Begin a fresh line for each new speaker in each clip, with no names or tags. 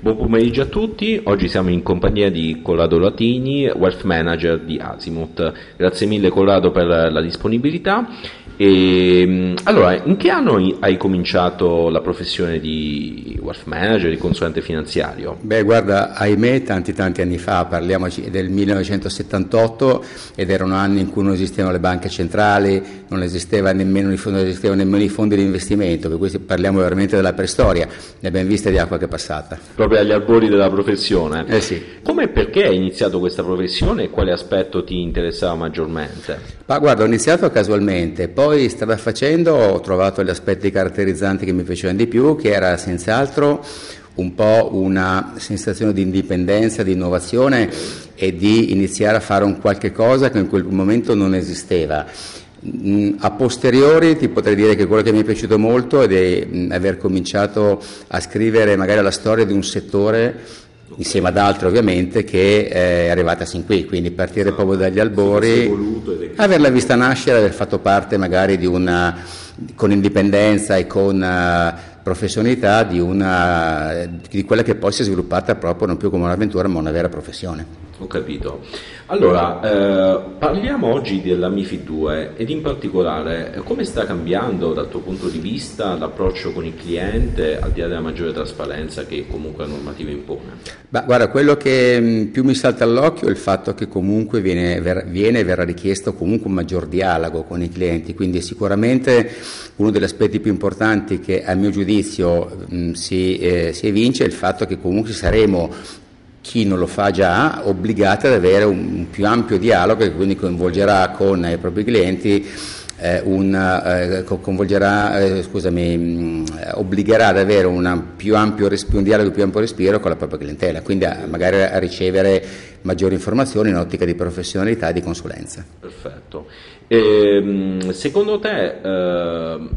Buon pomeriggio a tutti, oggi siamo in compagnia di Corrado Latini, Wealth Manager di Azimuth. Grazie mille Corrado per la disponibilità e, ehm, allora, in che anno hai cominciato la professione di wealth manager, di consulente finanziario?
Beh, guarda, ahimè, tanti tanti anni fa, parliamo del 1978 ed erano anni in cui non esistevano le banche centrali, non esisteva nemmeno, non esistevano nemmeno i fondi di investimento, per cui parliamo veramente della preistoria, ne abbiamo viste di acqua che è passata.
Proprio agli albori della professione.
Eh sì.
Come e perché hai iniziato questa professione e quale aspetto ti interessava maggiormente?
Ma guarda, ho iniziato casualmente, poi strada facendo ho trovato gli aspetti caratterizzanti che mi piacevano di più, che era senz'altro un po' una sensazione di indipendenza, di innovazione e di iniziare a fare un qualche cosa che in quel momento non esisteva. Mm, a posteriori ti potrei dire che quello che mi è piaciuto molto è mm, aver cominciato a scrivere magari la storia di un settore insieme ad altri ovviamente, che è arrivata sin qui, quindi partire proprio dagli albori, averla vista nascere, aver fatto parte magari di una, con indipendenza e con uh, professionalità di, una, di quella che poi si è sviluppata proprio non più come un'avventura ma una vera professione.
Ho capito. Allora, eh, parliamo oggi della MIFID 2 ed in particolare eh, come sta cambiando dal tuo punto di vista l'approccio con il cliente al di là della maggiore trasparenza che comunque la normativa impone?
Beh, guarda, quello che mm, più mi salta all'occhio è il fatto che comunque viene, viene e verrà richiesto comunque un maggior dialogo con i clienti, quindi sicuramente uno degli aspetti più importanti che a mio giudizio mh, mm, si, eh, si evince è il fatto che comunque saremo chi non lo fa già obbligati ad avere un più ampio dialogo che quindi coinvolgerà con i propri clienti eh, un, eh, eh, scusami, mm, obbligherà ad avere più ampio, un dialogo più ampio respiro con la propria clientela, quindi a, magari a ricevere maggiori informazioni in ottica di professionalità e di consulenza.
Perfetto. E, ehm, secondo te eh,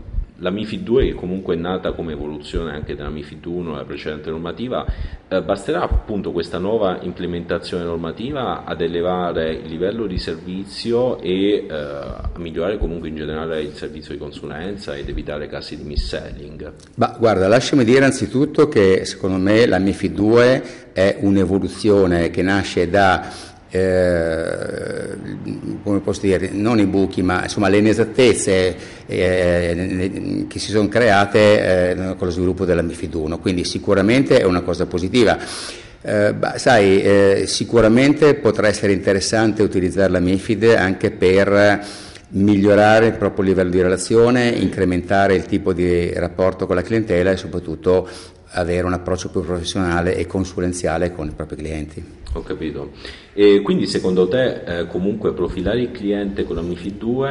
la MIFID 2, che comunque è nata come evoluzione anche della MIFID 1, la precedente normativa, eh, basterà appunto questa nuova implementazione normativa ad elevare il livello di servizio e eh, a migliorare comunque in generale il servizio di consulenza ed evitare casi di mis-selling?
Ma guarda, lasciami dire anzitutto che secondo me la MIFID 2 è un'evoluzione che nasce da eh, come posso dire, non i buchi, ma insomma le inesattezze eh, che si sono create eh, con lo sviluppo della MIFID 1, quindi sicuramente è una cosa positiva. Eh, bah, sai, eh, sicuramente potrà essere interessante utilizzare la MIFID anche per migliorare il proprio livello di relazione, incrementare il tipo di rapporto con la clientela e soprattutto avere un approccio più professionale e consulenziale con i propri clienti.
Ho capito. E quindi secondo te eh, comunque profilare il cliente con la MIFID 2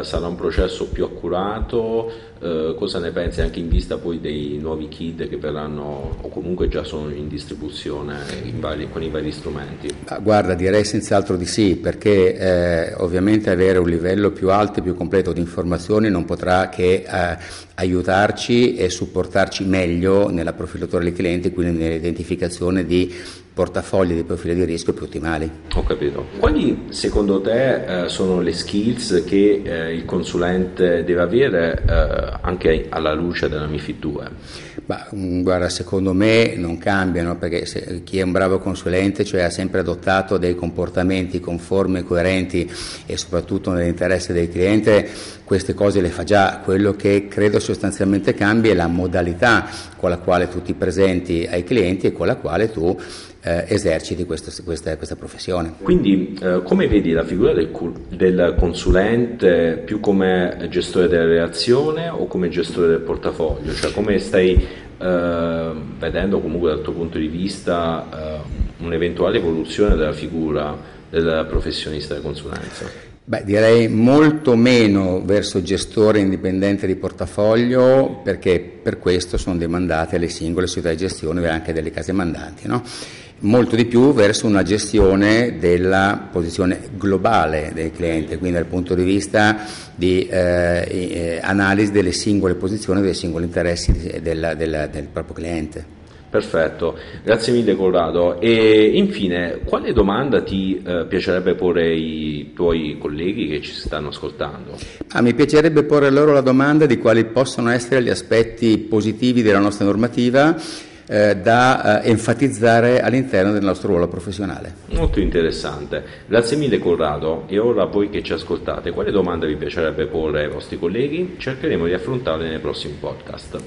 eh, sarà un processo più accurato? Eh, cosa ne pensi anche in vista poi dei nuovi kit che verranno o comunque già sono in distribuzione in vari, con i vari strumenti?
Ah, guarda, direi senz'altro di sì, perché eh, ovviamente avere un livello più alto e più completo di informazioni non potrà che eh, aiutarci e supportarci meglio nella profilatura dei clienti, quindi nell'identificazione di portafogli di profili di rischio più ottimali.
Ho capito. Quali secondo te eh, sono le skills che eh, il consulente deve avere eh, anche alla luce della MIFID 2?
Bah, mm, guarda, secondo me non cambiano perché se, chi è un bravo consulente cioè ha sempre adottato dei comportamenti conformi coerenti e soprattutto nell'interesse del cliente, queste cose le fa già. Quello che credo sostanzialmente cambi è la modalità con la quale tu ti presenti ai clienti e con la quale tu eh, eserciti questo, questa, questa, professione.
Quindi eh, come vedi la figura del, del, consulente più come gestore della reazione o come gestore del portafoglio? Cioè come stai eh, vedendo comunque dal tuo punto di vista eh, un'eventuale evoluzione della figura del professionista di consulenza?
Beh, direi molto meno verso gestore indipendente di portafoglio perché per questo sono demandate alle singole società di gestione e anche delle case mandanti. No? Molto di più verso una gestione della posizione globale del cliente, quindi dal punto di vista di eh, eh, analisi delle singole posizioni, dei singoli interessi del, del, del proprio cliente.
Perfetto, grazie mille Corrado. E infine, quale domanda ti eh, piacerebbe porre ai tuoi colleghi che ci stanno ascoltando?
Ah, mi piacerebbe porre loro la domanda di quali possono essere gli aspetti positivi della nostra normativa eh, da eh, enfatizzare all'interno del nostro ruolo professionale.
Molto interessante. Grazie mille Corrado e ora a voi che ci ascoltate, quale domanda vi piacerebbe porre ai vostri colleghi? Cercheremo di affrontarle nei prossimi podcast.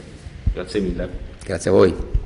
Grazie mille.
Grazie a voi.